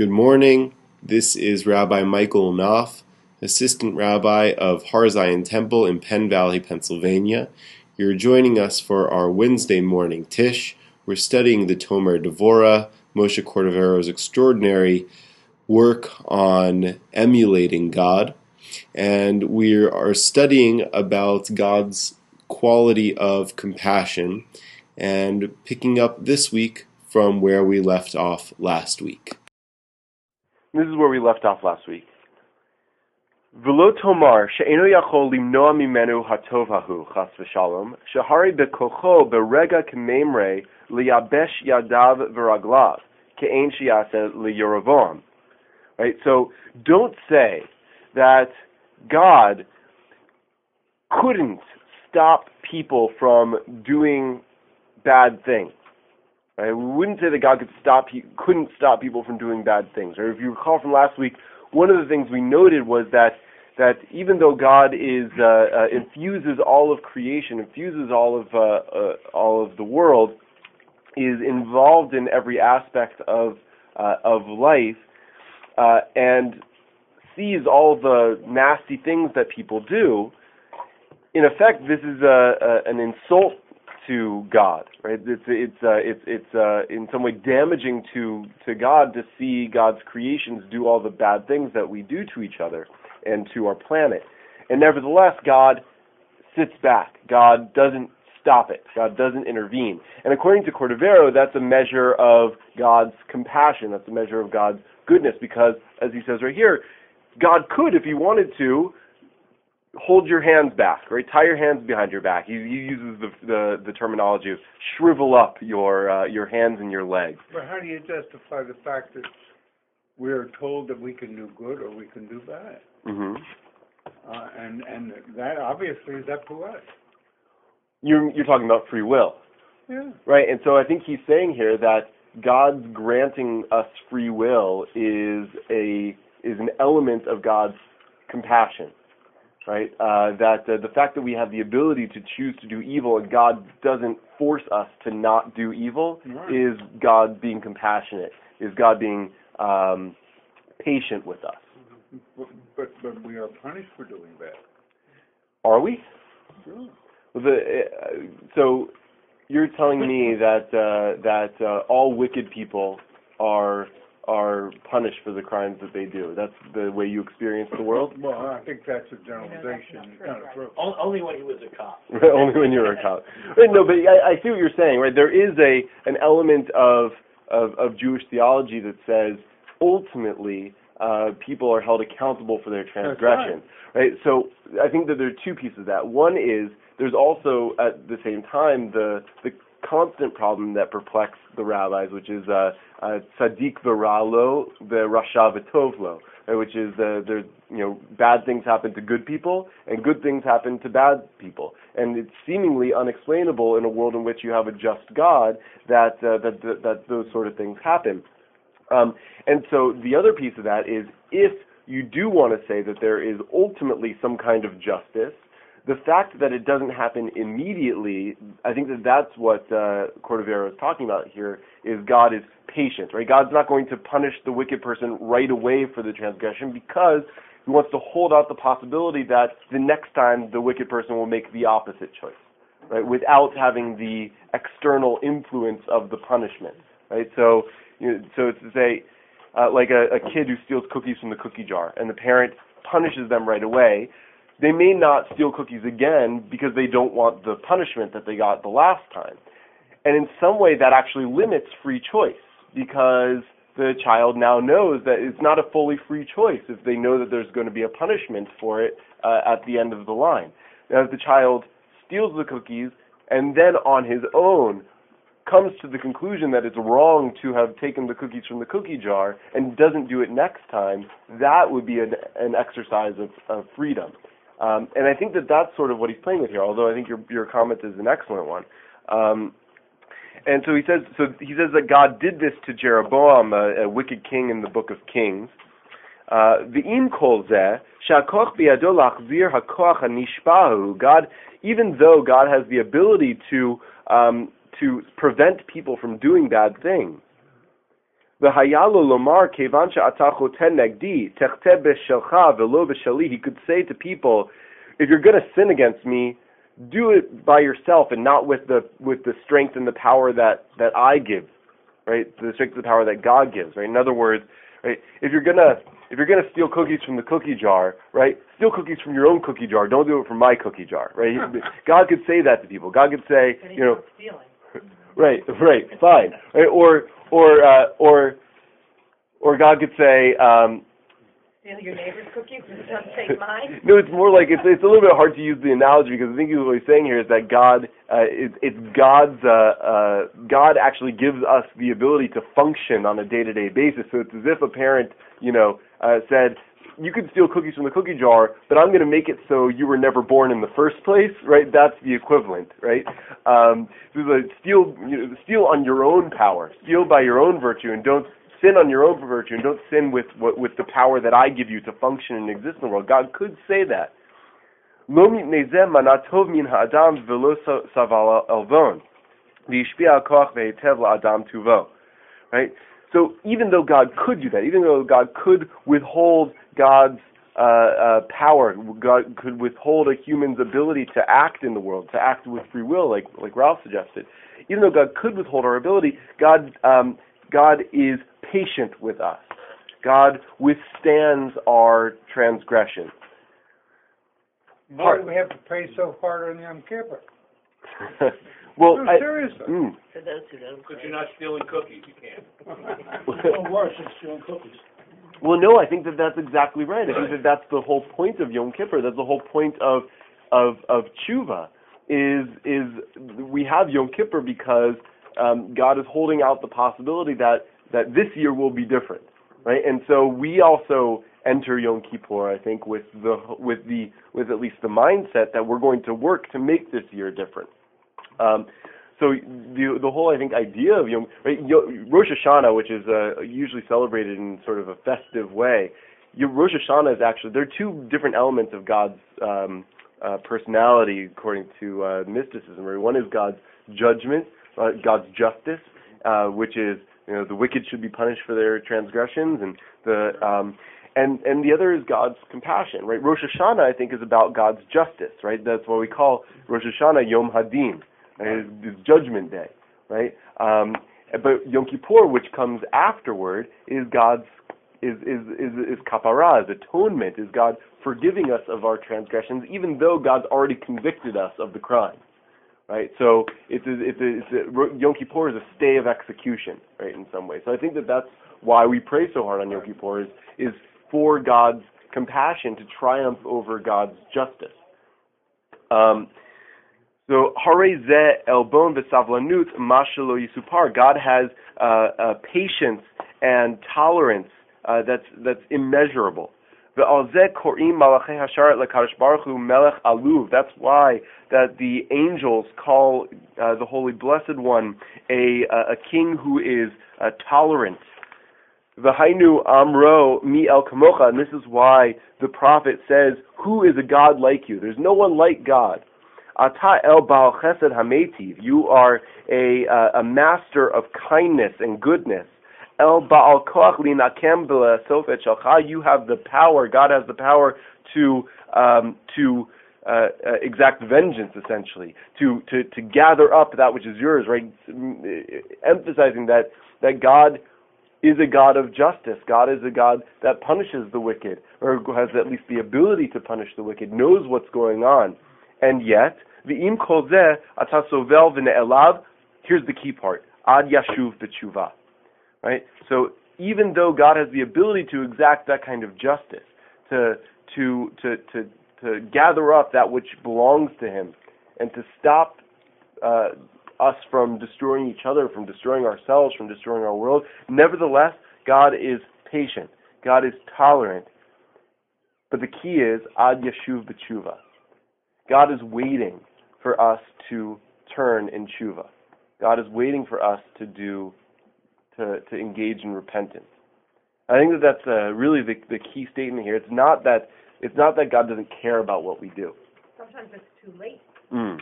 Good morning. This is Rabbi Michael Knopf, Assistant Rabbi of Har Zion Temple in Penn Valley, Pennsylvania. You're joining us for our Wednesday morning Tisch. We're studying the Tomer Devora, Moshe Cordovero's extraordinary work on emulating God. And we are studying about God's quality of compassion and picking up this week from where we left off last week. This is where we left off last week. V'lo tomar yachol limnoa mimenu chas v'shalom bekocho berega k'memre liyabesh yadav v'raglav ke'en sheyase. Right. So don't say that God couldn't stop people from doing bad things. Right? We wouldn't say that God could stop, he couldn't stop people from doing bad things. Or if you recall from last week, one of the things we noted was that that even though God is uh, uh, infuses all of creation, infuses all of uh, uh all of the world, is involved in every aspect of uh, of life, uh, and sees all the nasty things that people do. In effect, this is a, a, an insult to God, right? It's it's uh, it's it's uh, in some way damaging to to God to see God's creations do all the bad things that we do to each other and to our planet. And nevertheless, God sits back. God doesn't stop it. God doesn't intervene. And according to Cordovero, that's a measure of God's compassion. That's a measure of God's goodness because, as he says right here, God could, if he wanted to, hold your hands back, right? Tie your hands behind your back. He, he uses the, the, the terminology of shrivel up your uh, your hands and your legs. But how do you justify the fact that we're told that we can do good or we can do bad? Mm-hmm. Uh, and and that obviously is up to us. You're you're talking about free will, yeah. right? And so I think he's saying here that God's granting us free will is a is an element of God's compassion right? Uh, that uh, the fact that we have the ability to choose to do evil and God doesn't force us to not do evil right. is God being compassionate, is God being um, patient with us. But, but, but we are punished for doing that. Are we? Sure. Well, the, uh, so you're telling me that uh, that uh, all wicked people are are punished for the crimes that they do. That's the way you experience the world. Well, I think that's a generalization. You know, kind of true. Only when he was a cop. Only when you were a cop. Right, no, but I, I see what you're saying. Right, there is a an element of of, of Jewish theology that says ultimately uh, people are held accountable for their transgression. Right. right. So I think that there are two pieces of that. One is there's also at the same time the the constant problem that perplexes the rabbis, which is uh, uh, tzaddik v'ralo v'rasha v'tovlo, which is uh, there's you know bad things happen to good people and good things happen to bad people, and it's seemingly unexplainable in a world in which you have a just God that uh, that, that that those sort of things happen. Um, and so the other piece of that is if you do want to say that there is ultimately some kind of justice, the fact that it doesn't happen immediately, I think that that's what uh, Cordovero is talking about here. Is God is patient, right? God's not going to punish the wicked person right away for the transgression because He wants to hold out the possibility that the next time the wicked person will make the opposite choice, right? Without having the external influence of the punishment, right? So, you know, so it's to say, uh, like a, a kid who steals cookies from the cookie jar, and the parent punishes them right away they may not steal cookies again because they don't want the punishment that they got the last time. And in some way, that actually limits free choice because the child now knows that it's not a fully free choice if they know that there's going to be a punishment for it uh, at the end of the line. Now, if the child steals the cookies and then on his own comes to the conclusion that it's wrong to have taken the cookies from the cookie jar and doesn't do it next time, that would be an, an exercise of, of freedom. Um, and I think that that's sort of what he's playing with here. Although I think your your comment is an excellent one. Um, and so he says, so he says that God did this to Jeroboam, a, a wicked king in the Book of Kings. V'im kol. God, even though God has the ability to um, to prevent people from doing bad things, V'hayalo lomar kevan she'ata choten negdi, techte b'shelcha v'lo b'shali. He could say to people, if you're going to sin against me, do it by yourself and not with the with the strength and the power that that I give, right? The strength and the power that God gives, right? In other words, right? If you're gonna if you're gonna steal cookies from the cookie jar, right? Steal cookies from your own cookie jar. Don't do it from my cookie jar, right? God could say that to people. God could say, you know, right, right, fine, right? Or or uh, or or God could say, um, Steal your neighbor's cookies and don't take mine? no, it's more like it's it's a little bit hard to use the analogy because I think what he's saying here is that God, uh, it, it's God's uh, uh, God actually gives us the ability to function on a day-to-day basis. So it's as if a parent, you know, uh, said, "You could steal cookies from the cookie jar, but I'm going to make it so you were never born in the first place." Right? That's the equivalent, right? Um, so the steal, you know, steal on your own power, steal by your own virtue, and don't sin on your own virtue and don't sin with with the power that I give you to function and exist in the world. God could say that. Right? So even though God could do that, even though God could withhold God's uh, uh, power, God could withhold a human's ability to act in the world, to act with free will, like like Ralph suggested. Even though God could withhold our ability, God um, God is patient with us. God withstands our transgression. Why do we have to pray so hard on Yom Kippur? well, no, I, seriously. mm, For those who don't. Because you're not stealing cookies, you can't. Or worse, it's stealing cookies. well, no, I think that that's exactly right. I think that that's the whole point of Yom Kippur. That's the whole point of of of tshuva. Is is we have Yom Kippur because um, God is holding out the possibility that that this year will be different, right? And so we also enter Yom Kippur, I think, with the with the with at least the mindset that we're going to work to make this year different. Um, so the the whole I think idea of Yom right, Rosh Hashanah, which is uh, usually celebrated in sort of a festive way, Rosh Hashanah is actually there are two different elements of God's um, uh, personality according to uh, mysticism. Right? One is God's judgment, uh, God's justice, uh, which is you know the wicked should be punished for their transgressions, and the um, and and the other is God's compassion. Right? Rosh Hashanah I think is about God's justice. Right? That's what we call Rosh Hashanah Yom Hadin, right? It's, Judgment Day. Right? Um, but Yom Kippur, which comes afterward, is God's is is is, is kapara, is atonement, is God forgiving us of our transgressions, even though God's already convicted us of the crime right? So it's a, it's a, it's a, Yom Kippur is a stay of execution, right? In some way. So I think that that's why we pray so hard on Yom Kippur is, is for God's compassion to triumph over God's justice. Um, so Hare ze elbon v'savlanut mashalo yisupar. God has uh, uh, patience and tolerance uh, that's that's immeasurable. Ve'alzeh korim malachei hasharet lekadosh baruch hu melech aluv. That's why that the angels call uh, the Holy Blessed One a a king who is uh, tolerant. V'hainu amro mi el kamocha, and this is why the prophet says, "Who is a God like you?" There's no one like God. Ata el baal chesed hametiv. You are a uh, a master of kindness and goodness. El baal koach linakem sofet shalcha. You have the power. God has the power to um, to uh, uh, exact vengeance, essentially, to, to to gather up that which is yours. Right, emphasizing that that God is a God of justice. God is a God that punishes the wicked, or has at least the ability to punish the wicked, knows what's going on. And yet, v'im kol zeh ata sovel v'ne'elav, here's the key part, ad yashuv b'tshuva. Right? So, even though God has the ability to exact that kind of justice, to, to, to, to, to gather up that which belongs to Him, and to stop uh, us from destroying each other, from destroying ourselves, from destroying our world. Nevertheless, God is patient. God is tolerant. But the key is ad yashuv b'tshuva. God is waiting for us to turn in tshuva. God is waiting for us to do, to, to engage in repentance. I think that that's uh, really the, the key statement here. It's not that it's not that God doesn't care about what we do. Sometimes it's too late. Mm.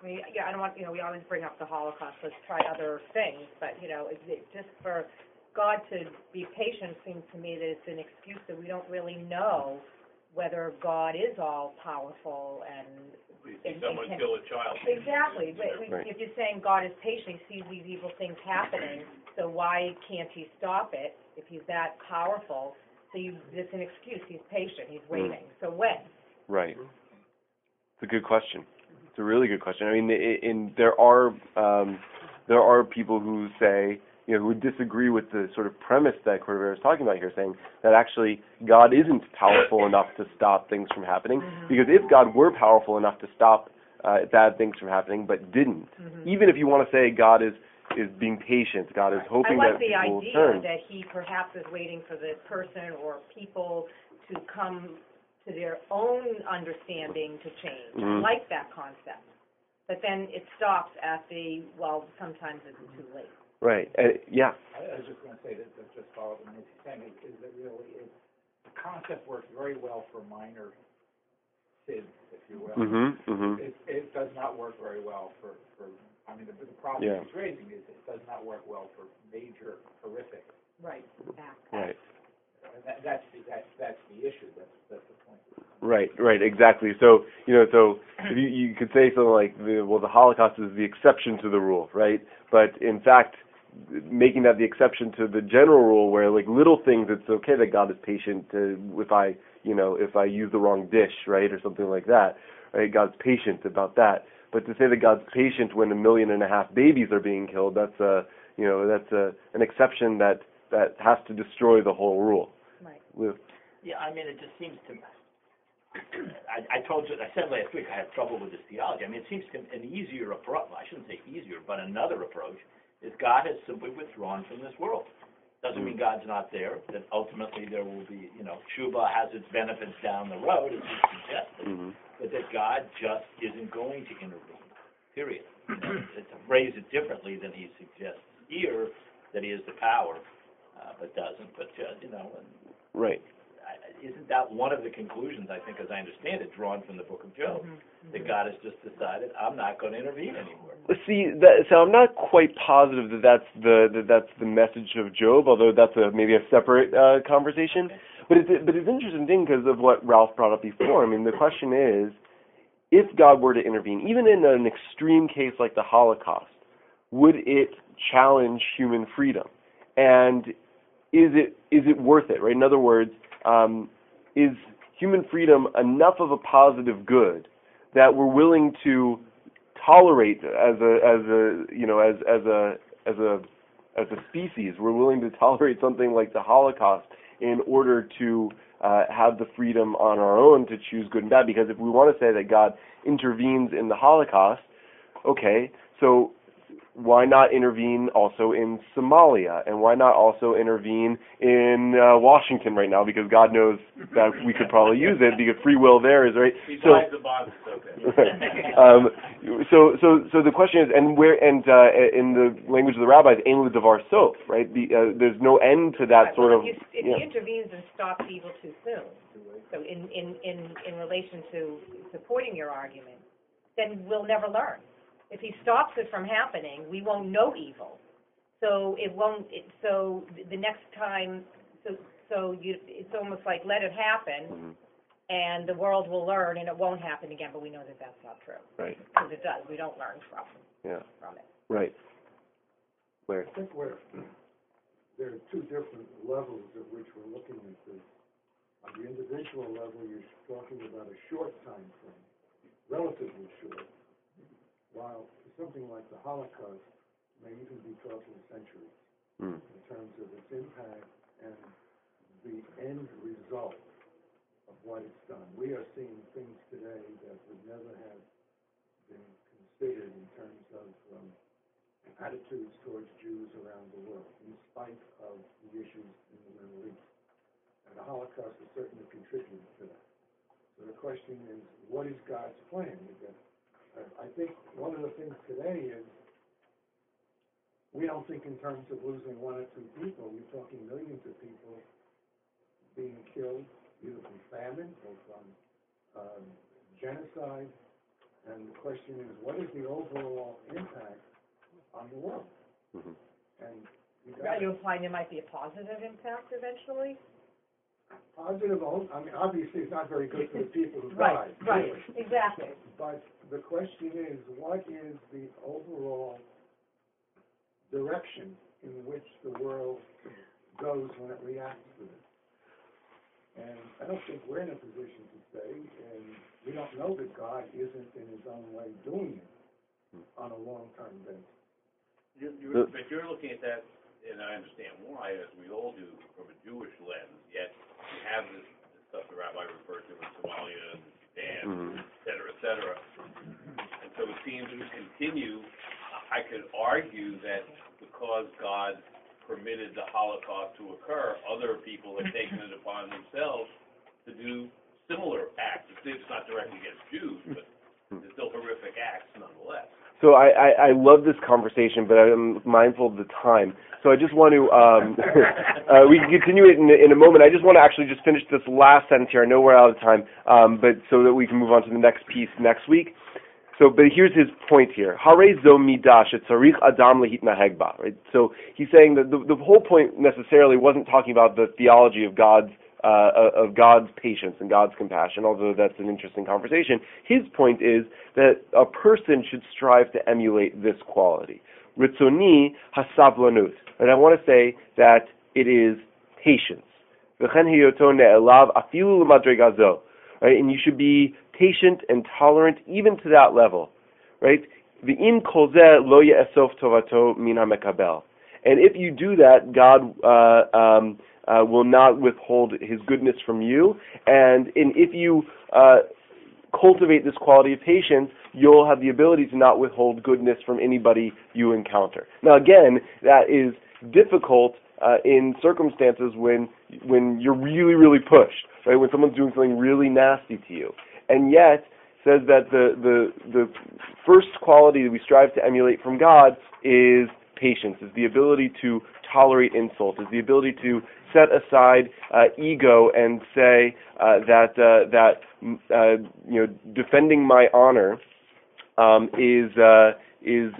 I mean, yeah, I don't want, you know, we always bring up the Holocaust, let's try other things, but, you know, it, it, just for God to be patient seems to me that it's an excuse that we don't really know whether God is all powerful and We see And- someone and- kill a child. Exactly, but we- Right. if you're saying God is patient, he sees these evil things happening, so why can't he stop it if he's that powerful? So you, it's an excuse, he's patient, he's waiting, so when? Right. It's a good question. It's a really good question. I mean, i- in there are um, there are people who say, you know, who would disagree with the sort of premise that Cordovero is talking about here, saying that actually God isn't powerful enough to stop things from happening. Mhm. Because if God were powerful enough to stop uh, bad things from happening, but didn't, Mhm. even if you want to say God is is being patient, God is I hoping like that the people idea turn. that he perhaps is waiting for the person or people to come to their own understanding to change. I Mhm. like that concept. But then it stops at the, well, sometimes it's too late. Right. Uh, yeah. I I was just gonna say that, that just follow what Nancy's saying, is, is that really, it, the concept works very well for minor sins, if you will. Mhm. Mhm. It, it does not work very well for, for, I mean, the, the problem Yeah. he's raising is it does not work well for major horrific, Right. Back. Right. and that, that's the, that's, that's the issue, that's, that's the point. Right, right, exactly. So you know, so you you could say something like, the, well, the Holocaust is the exception to the rule, right? But in fact, making that the exception to the general rule, where like little things, it's okay that God is patient to, if I, you know, if I use the wrong dish, right, or something like that, right? God's patient about that. But to say that God's patient when a million and a half babies are being killed, that's a, you know, that's a an exception that that has to destroy the whole rule. Right. Lou? Yeah, I mean, it just seems to. I, I told you, I said last week I had trouble with this theology. I mean, it seems to an easier approach. I shouldn't say easier, but another approach is God has simply withdrawn from this world. Doesn't mean God's not there. That ultimately there will be, you know, Shuba has its benefits down the road, as you suggested, Mm-hmm. but that God just isn't going to intervene. Period. You know, to phrase it differently than he suggests here, that he has the power, uh, but doesn't. But uh, you know, and Right. I- isn't that one of the conclusions, I think, as I understand it, drawn from the book of Job? That God has just decided, I'm not going to intervene anymore. See, that, so I'm not quite positive that that's the that that's the message of Job, although that's a maybe a separate uh, conversation. But it's but it's an interesting thing because of what Ralph brought up before. I mean, the question is, if God were to intervene, even in an extreme case like the Holocaust, would it challenge human freedom? And is it is it worth it? Right. In other words, um, is human freedom enough of a positive good that we're willing to tolerate as a as a you know as as a as a as a species? We're willing to tolerate something like the holocaust in order to uh, have the freedom on our own to choose good and bad. Because if we want to say that god intervenes in the holocaust okay so why not intervene also in Somalia and why not also intervene in uh, Washington right now because God knows that we could probably use it because free will there is right so Besides the bonds, it's okay. um, so, so, so the question is, and where, and uh, in the language of the rabbis, "Ein ledavar sof," right? The, uh, there's no end to that Right, sort well, of. If, you, if yeah. he intervenes and stops evil too soon, so in, in, in, in relation to supporting your argument, then we'll never learn. If he stops it from happening, we won't know evil. So it won't, it, so the next time, so, so you, it's almost like let it happen, Mhm. and the world will learn, and it won't happen again, but we know that that's not true. Right. Because it does, we don't learn from, Yeah. from it. Right. Where? I think we're, there are two different levels at which we're looking at this. On the individual level, you're talking about a short time frame, relatively short, while something like the Holocaust may even be talking centuries Mm. in terms of its impact and the end result of what it's done. We are seeing things today that would never have been considered in terms of um, attitudes towards Jews around the world, in spite of the issues in the Middle East. And the Holocaust has certainly contributed to that. So the question is, what is God's plan? I I think one of the things today is, we don't think in terms of losing one or two people, we're talking millions of people being killed, either from famine or from um, genocide. And the question is, what is the overall impact on the world? Mhm. And You Are got you it. implying there might be a positive impact eventually? Positive, on- I mean, obviously, it's not very good for the people who Right, died. right, really. exactly. But the question is, what is the overall direction in which the world goes when it reacts to this? And I don't think we're in a position to say, and we don't know that God isn't in his own way doing it on a long-term basis. You're, The- but you're looking at that, and I understand why, as we all do, from a Jewish lens, yet you have this, this stuff the rabbi referred to in Somalia and Japan, Mhm. et cetera, et cetera. And so it seems to continue, I could argue that because God permitted the Holocaust to occur, other people have taken it upon themselves to do similar acts. It's- It's not directly against Jews, but it's still horrific acts nonetheless. So I, I, I love this conversation, but I'm mindful of the time. So I just want to, um, uh, we can continue it in, in a moment. I just want to actually just finish this last sentence here. I know we're out of time, um, but so that we can move on to the next piece next week. So, but here's his point here. Hare zo midah shetzarich adam lehitnaheg ba. Right. So he's saying that the, the whole point necessarily wasn't talking about the theology of God's uh, of God's patience and God's compassion, although that's an interesting conversation. His point is that a person should strive to emulate this quality. Ritzoni hasavlanut. And I want to say that it is patience. Right? And you should be patient and tolerant even to that level. Right? And if you do that, God uh, um, uh, will not withhold His goodness from you. And if you uh, cultivate this quality of patience, you'll have the ability to not withhold goodness from anybody you encounter. Now, again, that is difficult uh, in circumstances when when you're really, really pushed, right? When someone's doing something really nasty to you, and yet says that the the the first quality that we strive to emulate from God is patience, is the ability to tolerate insult, is the ability to set aside uh, ego and say uh, that uh, that mm, uh, you know defending my honor um, is uh, is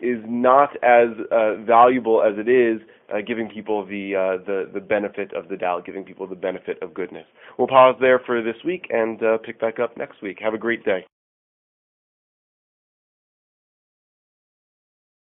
is not as uh, valuable as it is uh, giving people the uh, the the benefit of the doubt, giving people the benefit of goodness. We'll pause there for this week and uh, pick back up next week. Have a great day.